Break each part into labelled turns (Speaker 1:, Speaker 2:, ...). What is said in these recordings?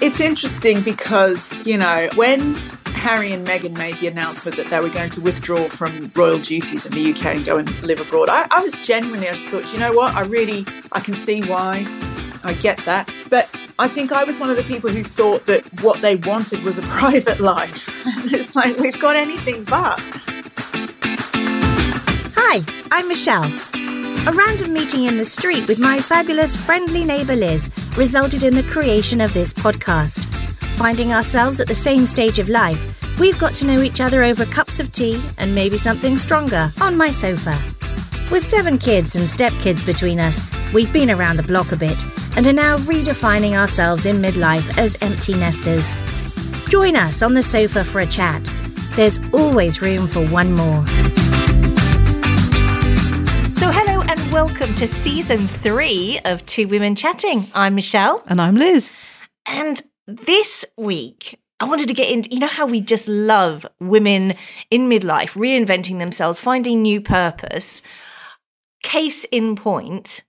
Speaker 1: It's interesting because, you know, when Harry and Meghan made the announcement that they were going to withdraw from royal duties in the UK and go and live abroad, I, I was genuinely, I just thought, you know what, I really, I can see why. I get that. But I think I was one of the people who thought that what they wanted was a private life. It's like, we've got anything but.
Speaker 2: Hi, I'm Michelle. A random meeting in the street with my fabulous friendly neighbour Liz resulted in the creation of this podcast. Finding ourselves at the same stage of life, we've got to know each other over cups of tea and maybe something stronger on my sofa. With seven kids and stepkids between us, we've been around the block a bit and are now redefining ourselves in midlife as empty nesters. Join us on the sofa for a chat. There's always room for one more. Welcome to season three of Two Women Chatting. I'm Michelle.
Speaker 3: And I'm Liz.
Speaker 2: And this week, I wanted to get into, you know, how we just love women in midlife reinventing themselves, finding new purpose. Case in point,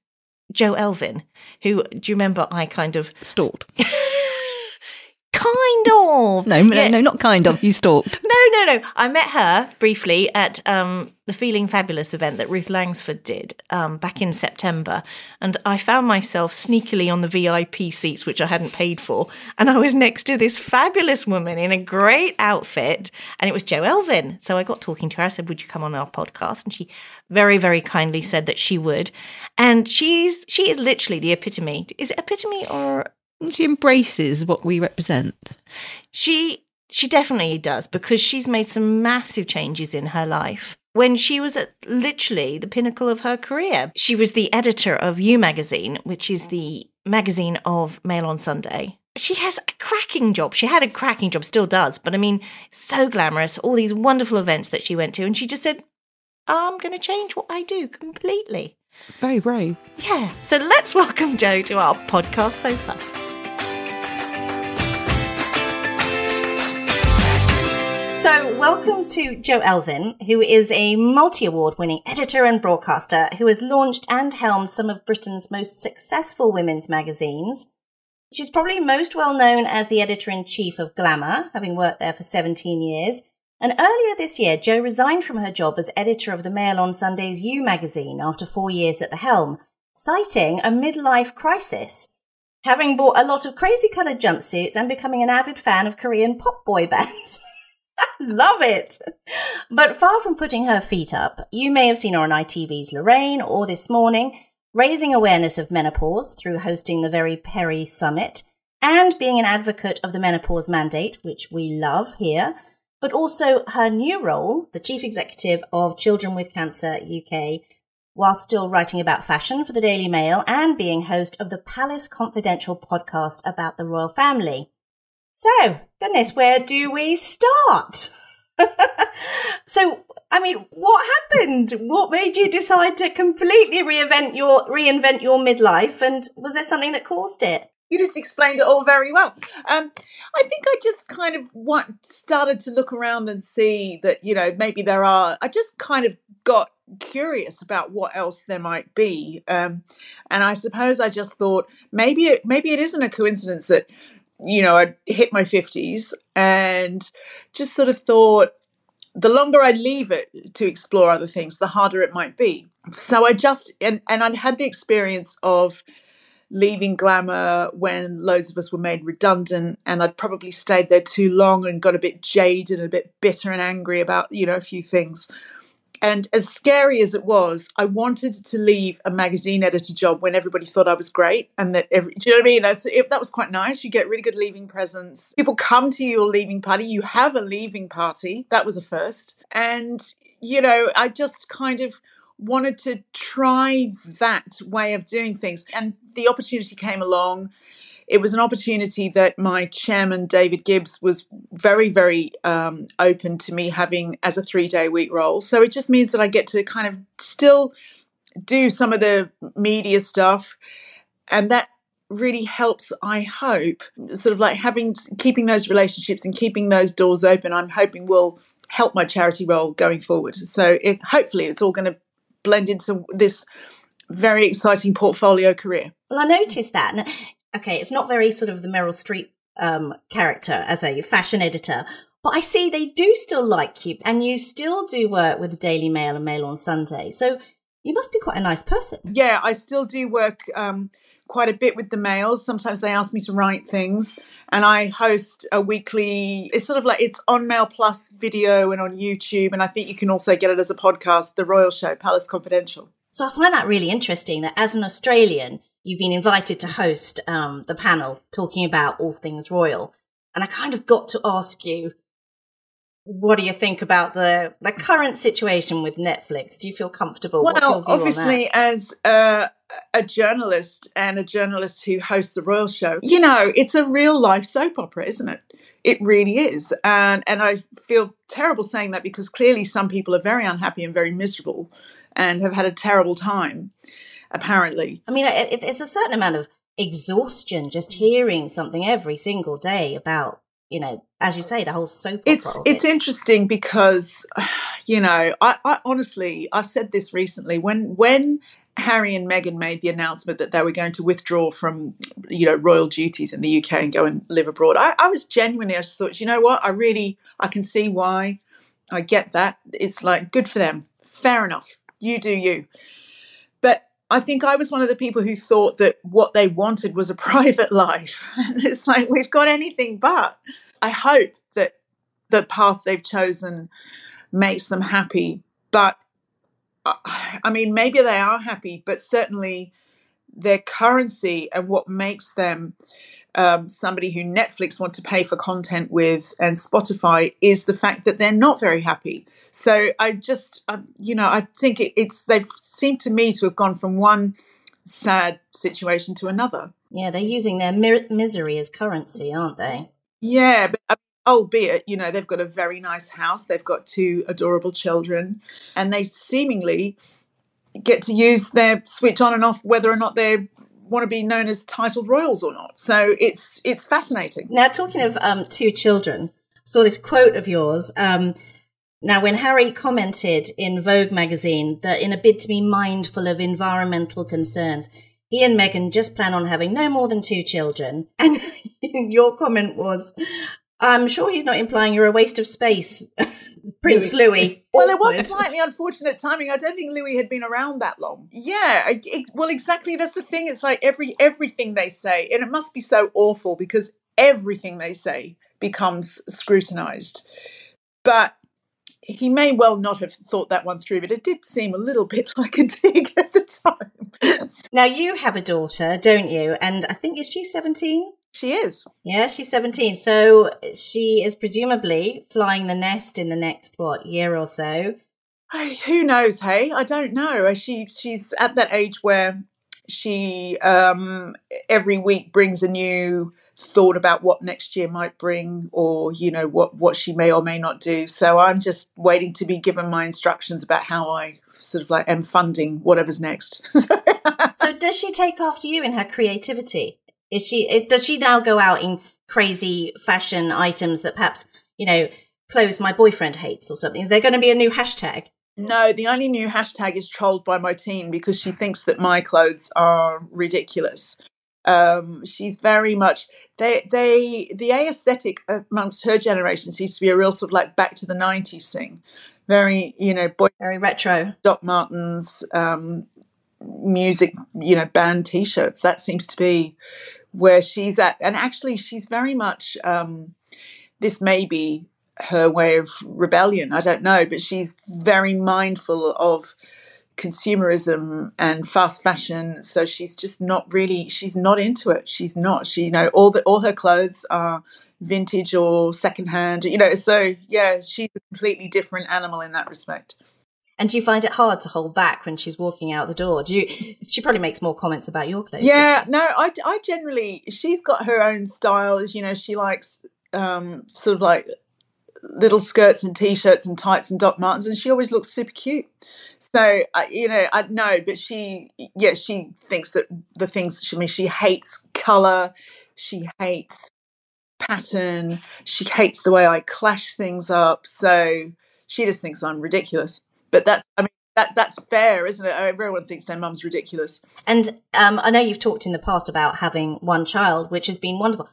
Speaker 2: Jo Elvin, who, do you remember I kind of
Speaker 3: stalked?
Speaker 2: kind of.
Speaker 3: No, yeah. no, not kind of. You stalked.
Speaker 2: no, no, no. I met her briefly at um, the Feeling Fabulous event that Ruth Langsford did um, back in September. And I found myself sneakily on the VIP seats, which I hadn't paid for. And I was next to this fabulous woman in a great outfit. And it was Jo Elvin. So I got talking to her. I said, Would you come on our podcast? And she very, very kindly said that she would. And she's she is literally the epitome. Is it epitome or
Speaker 3: she embraces what we represent.
Speaker 2: She she definitely does because she's made some massive changes in her life. When she was at literally the pinnacle of her career, she was the editor of You magazine, which is the magazine of Mail on Sunday. She has a cracking job. She had a cracking job, still does, but I mean, so glamorous, all these wonderful events that she went to. And she just said, I'm going to change what I do completely.
Speaker 3: Very brave.
Speaker 2: Yeah. So let's welcome Jo to our podcast sofa. So, welcome to Jo Elvin, who is a multi award winning editor and broadcaster who has launched and helmed some of Britain's most successful women's magazines. She's probably most well known as the editor in chief of Glamour, having worked there for 17 years. And earlier this year, Jo resigned from her job as editor of the Mail on Sunday's You magazine after four years at the helm, citing a midlife crisis. Having bought a lot of crazy coloured jumpsuits and becoming an avid fan of Korean pop boy bands. Love it. But far from putting her feet up, you may have seen her on ITV's Lorraine or this morning, raising awareness of menopause through hosting the very Perry Summit and being an advocate of the menopause mandate, which we love here, but also her new role, the chief executive of Children with Cancer UK, while still writing about fashion for the Daily Mail and being host of the Palace Confidential podcast about the royal family. So, goodness, where do we start? so, I mean, what happened? What made you decide to completely reinvent your reinvent your midlife? And was there something that caused it?
Speaker 1: You just explained it all very well. Um, I think I just kind of want, started to look around and see that you know maybe there are. I just kind of got curious about what else there might be, um, and I suppose I just thought maybe it, maybe it isn't a coincidence that you know, I hit my 50s and just sort of thought the longer I leave it to explore other things, the harder it might be. So I just, and, and I'd had the experience of leaving Glamour when loads of us were made redundant, and I'd probably stayed there too long and got a bit jaded and a bit bitter and angry about, you know, a few things. And as scary as it was, I wanted to leave a magazine editor job when everybody thought I was great, and that every, do you know what I mean? That's, it, that was quite nice. You get really good leaving presents. People come to your leaving party. You have a leaving party. That was a first. And you know, I just kind of wanted to try that way of doing things, and the opportunity came along it was an opportunity that my chairman, David Gibbs, was very, very um, open to me having as a three day week role. So it just means that I get to kind of still do some of the media stuff. And that really helps, I hope, sort of like having, keeping those relationships and keeping those doors open, I'm hoping will help my charity role going forward. So it, hopefully it's all going to blend into this very exciting portfolio career.
Speaker 2: Well, I noticed that okay, it's not very sort of the Meryl Streep um, character as a fashion editor. But I see they do still like you and you still do work with the Daily Mail and Mail on Sunday. So you must be quite a nice person.
Speaker 1: Yeah, I still do work um, quite a bit with the mails. Sometimes they ask me to write things, and I host a weekly. It's sort of like it's on Mail Plus video and on YouTube, and I think you can also get it as a podcast. The Royal Show, Palace Confidential.
Speaker 2: So I find that really interesting that as an Australian, you've been invited to host um, the panel talking about all things royal, and I kind of got to ask you what do you think about the the current situation with Netflix? Do you feel comfortable?
Speaker 1: Well, obviously, as a, a journalist and a journalist who hosts the Royal Show, you know, it's a real life soap opera, isn't it? It really is, and and I feel terrible saying that because clearly some people are very unhappy and very miserable, and have had a terrible time. Apparently,
Speaker 2: I mean, it, it's a certain amount of exhaustion just hearing something every single day about you know, as you say, the whole soap.
Speaker 1: It's it's
Speaker 2: it.
Speaker 1: interesting because, you know, I, I honestly I've said this recently when when Harry and Meghan made the announcement that they were going to withdraw from, you know, royal duties in the UK and go and live abroad. I, I was genuinely, I just thought, you know what, I really, I can see why. I get that. It's like good for them. Fair enough. You do you. I think I was one of the people who thought that what they wanted was a private life. And it's like, we've got anything but. I hope that the path they've chosen makes them happy. But uh, I mean, maybe they are happy, but certainly their currency and what makes them um, somebody who Netflix want to pay for content with and Spotify is the fact that they're not very happy. So I just, I, you know, I think it, it's they've seemed to me to have gone from one sad situation to another.
Speaker 2: Yeah, they're using their mi- misery as currency, aren't they?
Speaker 1: Yeah, but uh, albeit, you know, they've got a very nice house, they've got two adorable children, and they seemingly get to use their switch on and off whether or not they want to be known as titled royals or not. So it's it's fascinating.
Speaker 2: Now, talking of um, two children, saw this quote of yours. Um, now, when Harry commented in Vogue magazine that in a bid to be mindful of environmental concerns, he and Meghan just plan on having no more than two children. And your comment was, I'm sure he's not implying you're a waste of space, Prince Louis.
Speaker 1: well, it was slightly unfortunate timing. I don't think Louis had been around that long. Yeah, it, well, exactly. That's the thing. It's like every everything they say, and it must be so awful because everything they say becomes scrutinized. But he may well not have thought that one through, but it did seem a little bit like a dig at the time.
Speaker 2: now you have a daughter, don't you? And I think is she seventeen?
Speaker 1: She is.
Speaker 2: Yeah, she's seventeen. So she is presumably flying the nest in the next what year or so.
Speaker 1: Who knows? Hey, I don't know. She she's at that age where she um, every week brings a new thought about what next year might bring or you know what what she may or may not do so i'm just waiting to be given my instructions about how i sort of like am funding whatever's next
Speaker 2: so does she take after you in her creativity is she does she now go out in crazy fashion items that perhaps you know clothes my boyfriend hates or something is there going to be a new hashtag
Speaker 1: no, the only new hashtag is trolled by my teen because she thinks that my clothes are ridiculous. Um, she's very much they they the aesthetic amongst her generation seems to be a real sort of like back to the nineties thing. Very, you know, boy
Speaker 2: very retro.
Speaker 1: Doc Martens, um, music, you know, band t shirts. That seems to be where she's at. And actually she's very much um, this may be her way of rebellion. I don't know, but she's very mindful of consumerism and fast fashion so she's just not really she's not into it she's not she you know all the all her clothes are vintage or secondhand you know so yeah she's a completely different animal in that respect
Speaker 2: and do you find it hard to hold back when she's walking out the door do you she probably makes more comments about your clothes
Speaker 1: yeah no i i generally she's got her own style you know she likes um sort of like little skirts and t-shirts and tights and Doc Martens, and she always looks super cute. So uh, you know, I know, but she, yeah, she thinks that the things she I mean, she hates color, she hates pattern, she hates the way I clash things up. So she just thinks I'm ridiculous. But that's, I mean. That, that's fair, isn't it? Everyone thinks their mum's ridiculous.
Speaker 2: And um, I know you've talked in the past about having one child, which has been wonderful.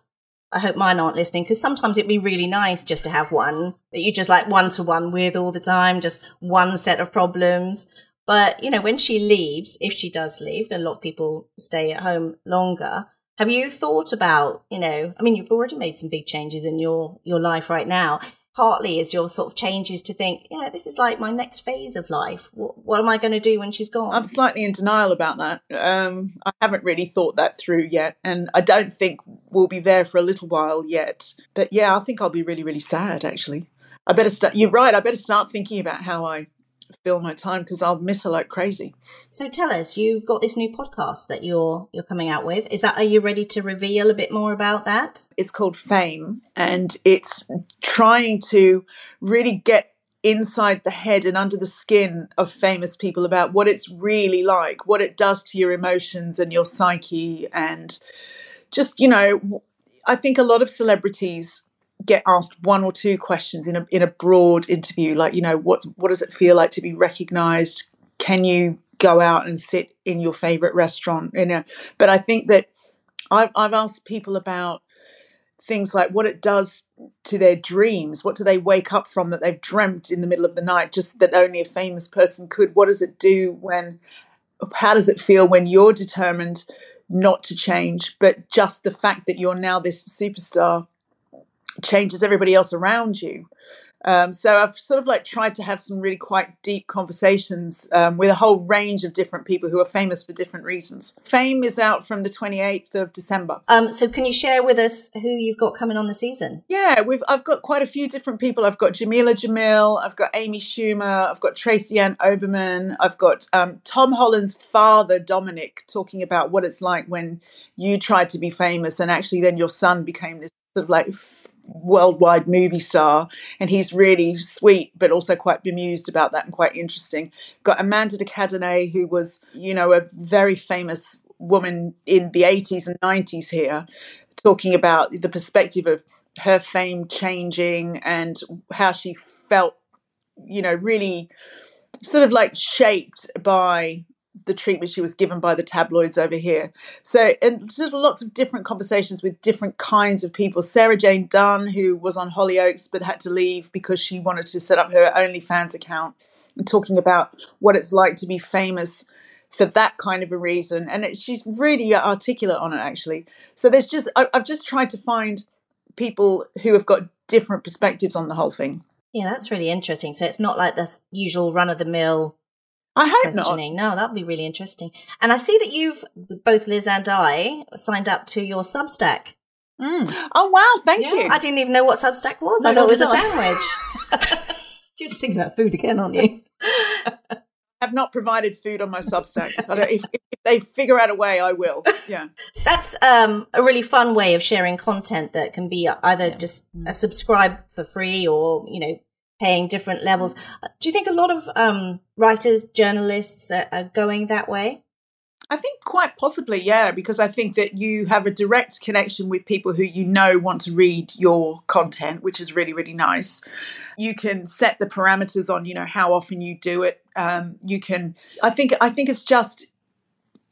Speaker 2: I hope mine aren't listening because sometimes it'd be really nice just to have one that you just like one to one with all the time, just one set of problems. But, you know, when she leaves, if she does leave, and a lot of people stay at home longer. Have you thought about, you know, I mean, you've already made some big changes in your, your life right now. Partly is your sort of changes to think, yeah, this is like my next phase of life. What, what am I going to do when she's gone?
Speaker 1: I'm slightly in denial about that. Um, I haven't really thought that through yet, and I don't think we'll be there for a little while yet. But yeah, I think I'll be really, really sad actually. I better start. You're right. I better start thinking about how I fill my time because I'll miss her like crazy.
Speaker 2: So tell us, you've got this new podcast that you're you're coming out with. Is that are you ready to reveal a bit more about that?
Speaker 1: It's called Fame, and it's trying to really get inside the head and under the skin of famous people about what it's really like, what it does to your emotions and your psyche, and just you know, I think a lot of celebrities get asked one or two questions in a in a broad interview, like you know, what what does it feel like to be recognised? Can you go out and sit in your favourite restaurant? You know, but I think that I've I've asked people about things like what it does to their dreams. What do they wake up from that they've dreamt in the middle of the night, just that only a famous person could? What does it do when? How does it feel when you're determined not to change, but just the fact that you're now this superstar changes everybody else around you. Um, so I've sort of like tried to have some really quite deep conversations um, with a whole range of different people who are famous for different reasons. Fame is out from the 28th of December.
Speaker 2: Um, so can you share with us who you've got coming on the season?
Speaker 1: Yeah, we've I've got quite a few different people. I've got Jameela Jamil, I've got Amy Schumer, I've got Tracy Ann Oberman, I've got um, Tom Holland's father Dominic talking about what it's like when you tried to be famous and actually then your son became this sort of like worldwide movie star and he's really sweet but also quite bemused about that and quite interesting. Got amanda de cadenet who was you know a very famous woman in the 80s and 90s here talking about the perspective of her fame changing and how she felt you know really sort of like shaped by the treatment she was given by the tabloids over here. So, and just lots of different conversations with different kinds of people. Sarah Jane Dunn, who was on Hollyoaks but had to leave because she wanted to set up her OnlyFans account, and talking about what it's like to be famous for that kind of a reason. And it, she's really articulate on it, actually. So, there's just, I, I've just tried to find people who have got different perspectives on the whole thing.
Speaker 2: Yeah, that's really interesting. So, it's not like the usual run of the mill
Speaker 1: I hope
Speaker 2: questioning.
Speaker 1: not.
Speaker 2: No, that'd be really interesting. And I see that you've both Liz and I signed up to your Substack.
Speaker 1: Mm. Oh wow! Thank
Speaker 3: Yeah.
Speaker 1: you.
Speaker 2: I didn't even know what Substack was.
Speaker 3: No,
Speaker 2: I thought it was a
Speaker 3: nor did I.
Speaker 2: sandwich.
Speaker 3: Just thinking about food again, aren't you?
Speaker 1: have not provided food on my Substack. I don't, if, if they figure out a way, I will. Yeah.
Speaker 2: That's um, a really fun way of sharing content that can be either just a subscribe for free or you know paying different levels. Uh, Do you think a lot of um, writers, journalists are, are going that way?
Speaker 1: I think quite possibly, yeah, because I think that you have a direct connection with people who you know want to read your content, which is really, really nice. You can set the parameters on, you know, how often you do it. Um, you can, I think, I think it's just,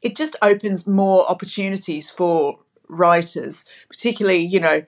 Speaker 1: it just opens more opportunities for writers, particularly, you know,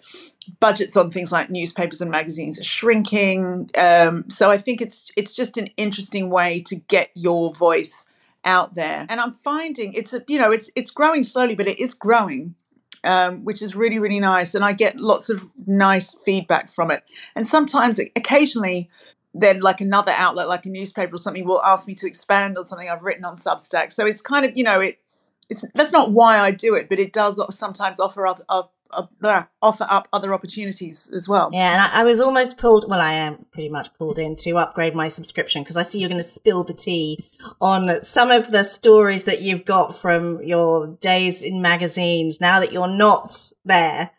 Speaker 1: budgets on things like newspapers and magazines are shrinking. Um, so I think it's it's just an interesting way to get your voice out there. And I'm finding it's a you know it's it's growing slowly, but it is growing. Um, which is really really nice, and I get lots of nice feedback from it. And sometimes, occasionally, then like another outlet, like a newspaper or something, will ask me to expand on something I've written on Substack. So it's kind of you know it. It's that's not why I do it, but it does sometimes offer up, up uh, offer up other opportunities as well.
Speaker 2: Yeah, and I, I was almost pulled. Well, I am pretty much pulled in to upgrade my subscription because I see you're going to spill the tea on some of the stories that you've got from your days in magazines. Now that you're not there,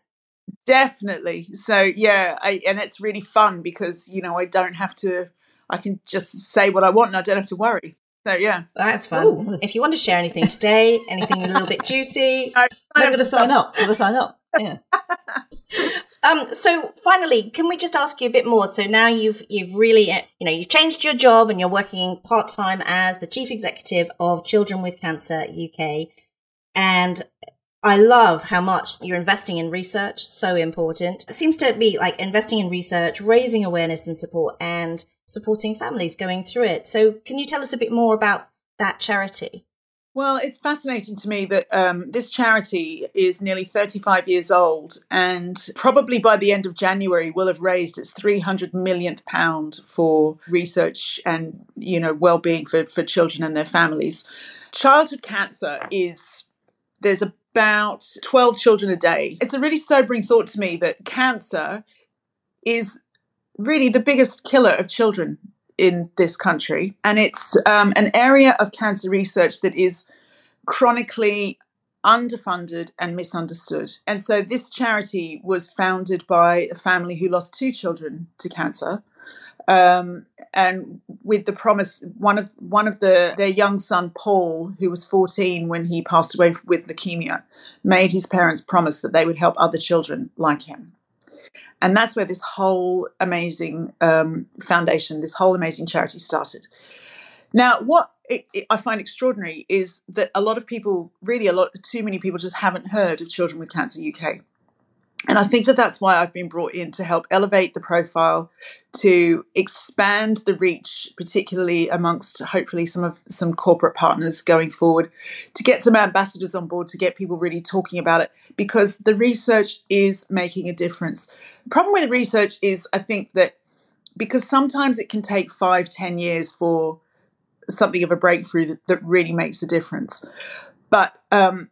Speaker 1: Definitely. So yeah, I, and it's really fun because you know I don't have to. I can just say what I want and I don't have to worry. So yeah,
Speaker 2: that's fun.
Speaker 3: Ooh.
Speaker 2: If you want to share anything today, anything a little bit juicy,
Speaker 1: I, I
Speaker 3: I'm going to sign up. I'm going to sign up. Yeah.
Speaker 2: Um, so finally, can we just ask you a bit more? So now you've you've really uh, you know you've changed your job and you're working part time as the chief executive of Children with Cancer UK, and I love how much you're investing in research. So important. It seems to be like investing in research, raising awareness and support, and supporting families going through it. So, can you tell us a bit more about that charity?
Speaker 1: Well, it's fascinating to me that um, this charity is nearly 35 years old and probably by the end of January will have raised its 300 millionth pound for research and, you know, well-being for, for children and their families. Childhood cancer is, there's about 12 children a day. It's a really sobering thought to me that cancer is really the biggest killer of children in this country. And it's um, an area of cancer research that is chronically underfunded and misunderstood. And so this charity was founded by a family who lost two children to cancer. Um, and with the promise, one of one of the their young son Paul, who was 14 when he passed away with leukemia, made his parents promise that they would help other children like him. And that's where this whole amazing um, foundation, this whole amazing charity started. Now, what it, it, I find extraordinary is that a lot of people, really a lot, too many people just haven't heard of Children with Cancer UK. And I think that that's why I've been brought in to help elevate the profile, to expand the reach, particularly amongst hopefully some of some corporate partners going forward, to get some ambassadors on board, to get people really talking about it, because the research is making a difference. The problem with research is, I think that because sometimes it can take five, ten years for something of a breakthrough that, that really makes a difference. But um,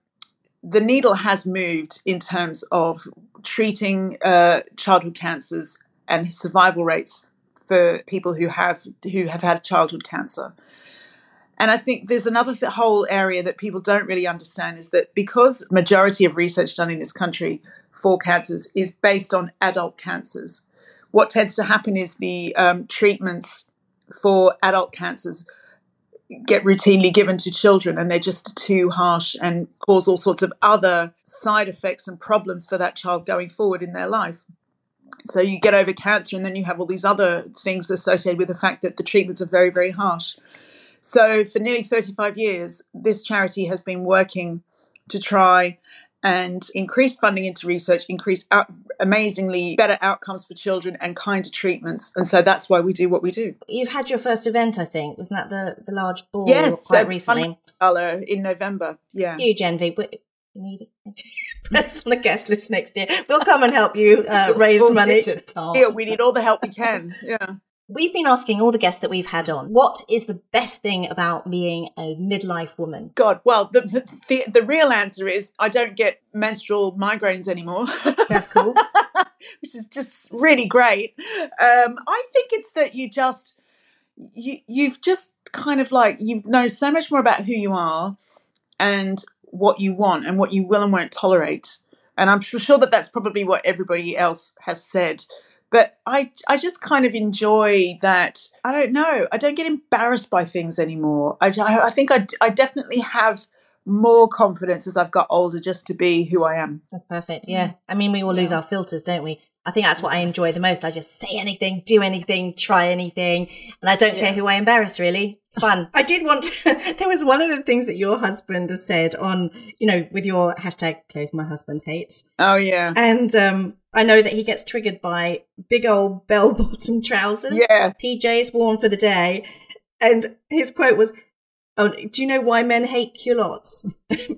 Speaker 1: the needle has moved in terms of treating uh, childhood cancers and survival rates for people who have who have had childhood cancer. And I think there's another th- whole area that people don't really understand is that because majority of research done in this country for cancers is based on adult cancers, what tends to happen is the um, treatments for adult cancers get routinely given to children and they're just too harsh and cause all sorts of other side effects and problems for that child going forward in their life. So you get over cancer and then you have all these other things associated with the fact that the treatments are very, very harsh. So for nearly 35 years, this charity has been working to try and increased funding into research, increase out, amazingly better outcomes for children and kinder treatments. And so that's why we do what we do.
Speaker 2: You've had your first event, I think. Wasn't that the, the large ball
Speaker 1: yes,
Speaker 2: quite recently?
Speaker 1: Yes, in November. Yeah.
Speaker 2: Huge envy. We need press on the guest list next year. We'll come and help you uh, raise money.
Speaker 1: Yeah, we need all the help we can. Yeah.
Speaker 2: We've been asking all the guests that we've had on, what is the best thing about being a midlife woman?
Speaker 1: God, well, the the, the real answer is I don't get menstrual migraines anymore.
Speaker 2: That's cool.
Speaker 1: Which is just really great. Um, I think it's that you just you you've just kind of like you know so much more about who you are and what you want and what you will and won't tolerate. And I'm sure that that's probably what everybody else has said but I I just kind of enjoy that. I don't know. I don't get embarrassed by things anymore. I, I think I, I definitely have more confidence as I've got older just to be who I am.
Speaker 2: That's perfect. Yeah. I mean, we all lose our filters, don't we? I think that's what I enjoy the most. I just say anything, do anything, try anything, and I don't yeah. care who I embarrass. Really, it's fun. I did want. To, there was one of the things that your husband has said on, you know, with your hashtag "clothes my husband hates."
Speaker 1: Oh yeah,
Speaker 2: and um, I know that he gets triggered by big old bell bottom trousers.
Speaker 1: Yeah,
Speaker 2: PJs worn for the day, and his quote was, "Oh, do you know why men hate culottes?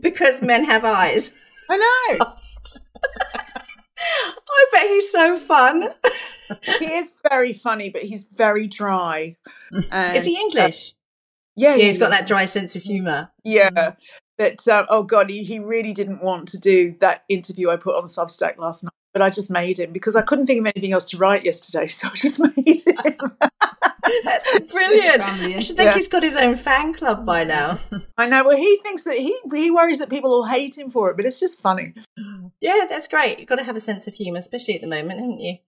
Speaker 2: because men have eyes."
Speaker 1: I know.
Speaker 2: I bet he's so fun.
Speaker 1: he is very funny, but he's very dry.
Speaker 2: And, is he English?
Speaker 1: Uh, yeah,
Speaker 2: yeah, he's got that dry sense of humour.
Speaker 1: Yeah, but uh, oh god, he, he really didn't want to do that interview I put on Substack last night, but I just made him because I couldn't think of anything else to write yesterday, so I just made him.
Speaker 2: That's brilliant. I should think yeah. he's got his own fan club by now.
Speaker 1: I know. Well, he thinks that he he worries that people will hate him for it, but it's just funny.
Speaker 2: Yeah, that's great. You've got to have a sense of humour, especially at the moment, haven't you?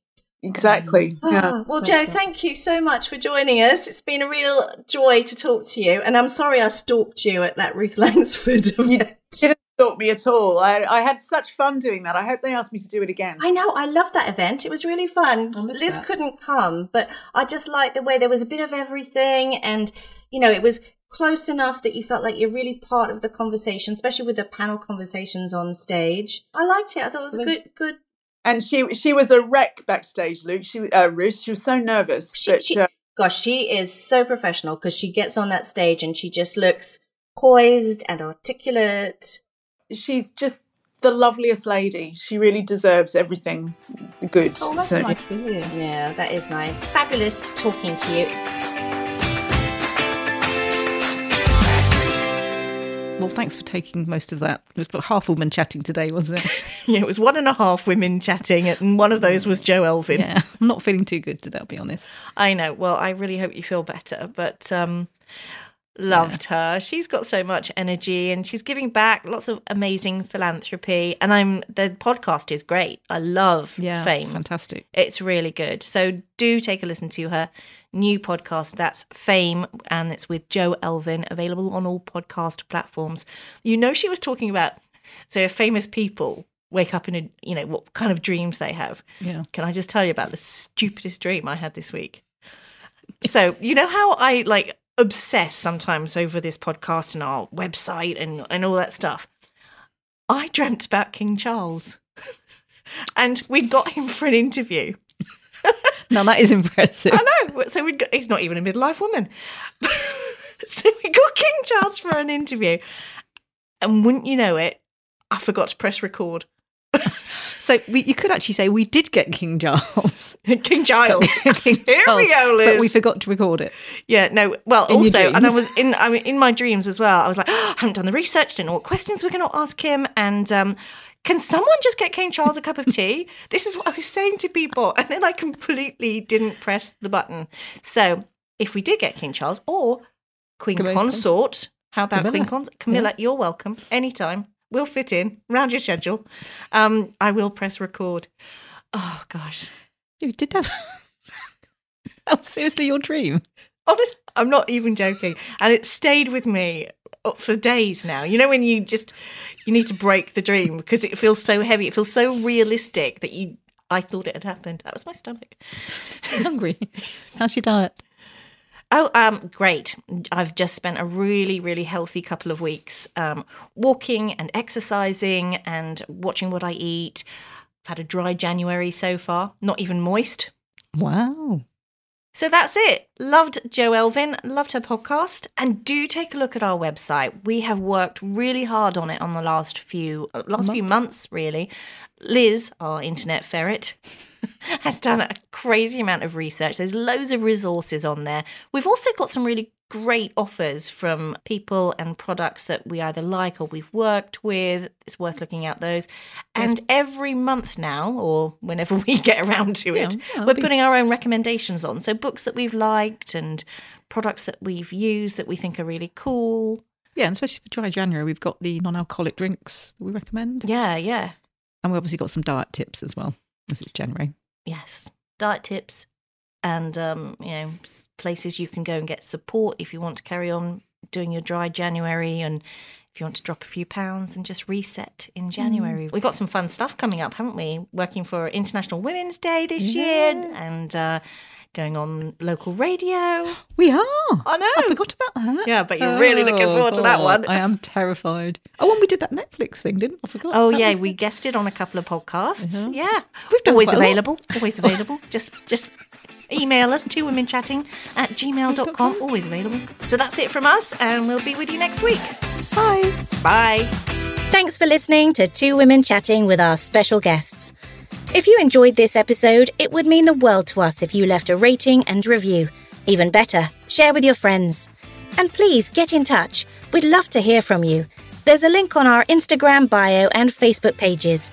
Speaker 1: Exactly.
Speaker 2: Ah, yeah. Well, Jo, thank you so much for joining us. It's been a real joy to talk to you. And I'm sorry I stalked you at that Ruth Langsford event.
Speaker 1: You didn't stalk me at all. I, I had such fun doing that. I hope they ask me to do it again.
Speaker 2: I know. I loved that event. It was really fun. Liz that. couldn't come, but I just liked the way there was a bit of everything and you know, it was close enough that you felt like you're really part of the conversation, especially with the panel conversations on stage. I liked it. I thought it was
Speaker 1: Well,
Speaker 2: good. Good.
Speaker 1: And she she was a wreck backstage, Luke. She uh, Ruth. She was so nervous,
Speaker 2: She-
Speaker 1: but
Speaker 2: she-
Speaker 1: uh,
Speaker 2: Gosh, she is so professional because she gets on that stage and she just looks poised and articulate.
Speaker 1: She's just the loveliest lady. She really deserves everything good.
Speaker 3: Oh, that's
Speaker 1: So-
Speaker 3: nice to hear.
Speaker 2: Yeah, that is nice. Fabulous talking to you.
Speaker 3: Well, thanks for taking most of that. It was about half woman chatting today, wasn't it?
Speaker 4: Yeah, it was one and a half women chatting, and one of those was Jo Elvin.
Speaker 3: yeah. I'm not feeling too good today, I'll be honest.
Speaker 4: I know. Well, I really hope you feel better, but um loved her. She's got so much energy and she's giving back lots of amazing philanthropy and I'm the podcast is great. I love
Speaker 3: Yeah.
Speaker 4: Fame.
Speaker 3: Fantastic.
Speaker 4: It's really good. So do take a listen to her new podcast. That's Fame, and it's with Jo Elvin, available on all podcast platforms. You know, she was talking about so if famous people wake up in a you know what kind of dreams they have.
Speaker 3: Yeah.
Speaker 4: Can I just tell you about the stupidest dream I had this week? So you know how I like obsess sometimes over this podcast and our website and and all that stuff. I dreamt about King Charles. And we got him for an interview.
Speaker 3: Now that is impressive.
Speaker 4: I know. So we got, he's not even a midlife woman. so we got King Charles for an interview. And wouldn't you know it, I forgot to press record.
Speaker 3: So we, you could actually say we did get King Charles.
Speaker 4: King Giles.
Speaker 3: King
Speaker 4: Here we go, Liz.
Speaker 3: But we forgot to record it.
Speaker 4: Yeah, no. Well,
Speaker 3: In
Speaker 4: also, and I was in. I mean, in my dreams as well. I was like, I haven't done the research. Didn't know what questions we're going to ask him. And um, can someone just get King Charles a cup of tea? this is what I was saying to people, and then I completely didn't press the button. So, if we did get King Charles or Queen
Speaker 3: Camilla.
Speaker 4: Consort, how about
Speaker 3: Camilla.
Speaker 4: Queen Consort? Camilla, you're welcome anytime. We'll fit in round your schedule. Um, I will press record. Oh gosh.
Speaker 3: You did have. that was seriously your dream.
Speaker 4: Honest, I'm not even joking, and it stayed with me uh, for days now. You know when you just you need to break the dream because it feels so heavy, it feels so realistic that you. I thought it had happened. That was my stomach.
Speaker 3: I'm hungry. How's your diet?
Speaker 4: Oh, um, great! I've just spent a really, really healthy couple of weeks um, walking and exercising and watching what I eat. I've had a dry January so far, not even moist.
Speaker 3: Wow.
Speaker 4: So that's it. Loved Jo Elvin, loved her podcast, and do take a look at our website. We have worked really hard on it on the last few uh, last few months, really. Liz, our internet ferret, has done a crazy amount of research. There's loads of resources on there. We've also got some really great offers from people and products that we either like or we've worked with. It's worth looking at those. And every month now, or whenever we get around to
Speaker 3: Yeah,
Speaker 4: it,
Speaker 3: yeah,
Speaker 4: we're
Speaker 3: be-
Speaker 4: putting our own recommendations on. So books that we've liked and products that we've used that we think are really cool.
Speaker 3: Yeah, and especially for dry January, we've got the non-alcoholic drinks that we recommend,
Speaker 4: Yeah, yeah.
Speaker 3: and we obviously got some diet tips as well. As is January.
Speaker 4: Yes. Diet tips and um, you know, places you can go and get support if you want to carry on doing your dry January and if you want to drop a few pounds and just reset in January. We've got some fun stuff coming up, haven't we? Working for International Women's Day this year and uh, going on local radio.
Speaker 3: We are.
Speaker 4: I know.
Speaker 3: I forgot about that.
Speaker 4: Yeah, but you're really looking
Speaker 3: Oh,
Speaker 4: forward to that one.
Speaker 3: I am terrified. Oh, and we did that Netflix thing, didn't we? I forgot.
Speaker 4: Oh yeah,
Speaker 3: was-
Speaker 4: we guested on a couple of podcasts.
Speaker 3: Uh-huh.
Speaker 4: Yeah,
Speaker 3: We've done
Speaker 4: always
Speaker 3: quite a lot.
Speaker 4: available. Always available. just just email us two women chatting at gmail.com. Always available. So that's it from us, and we'll be with you next week.
Speaker 3: Bye.
Speaker 4: Bye.
Speaker 2: Thanks for listening to Two Women Chatting with our special guests. If you enjoyed this episode, it would mean the world to us if you left a rating and review. Even better, share with your friends. And please get in touch. We'd love to hear from you. There's a link on our Instagram bio and Facebook pages.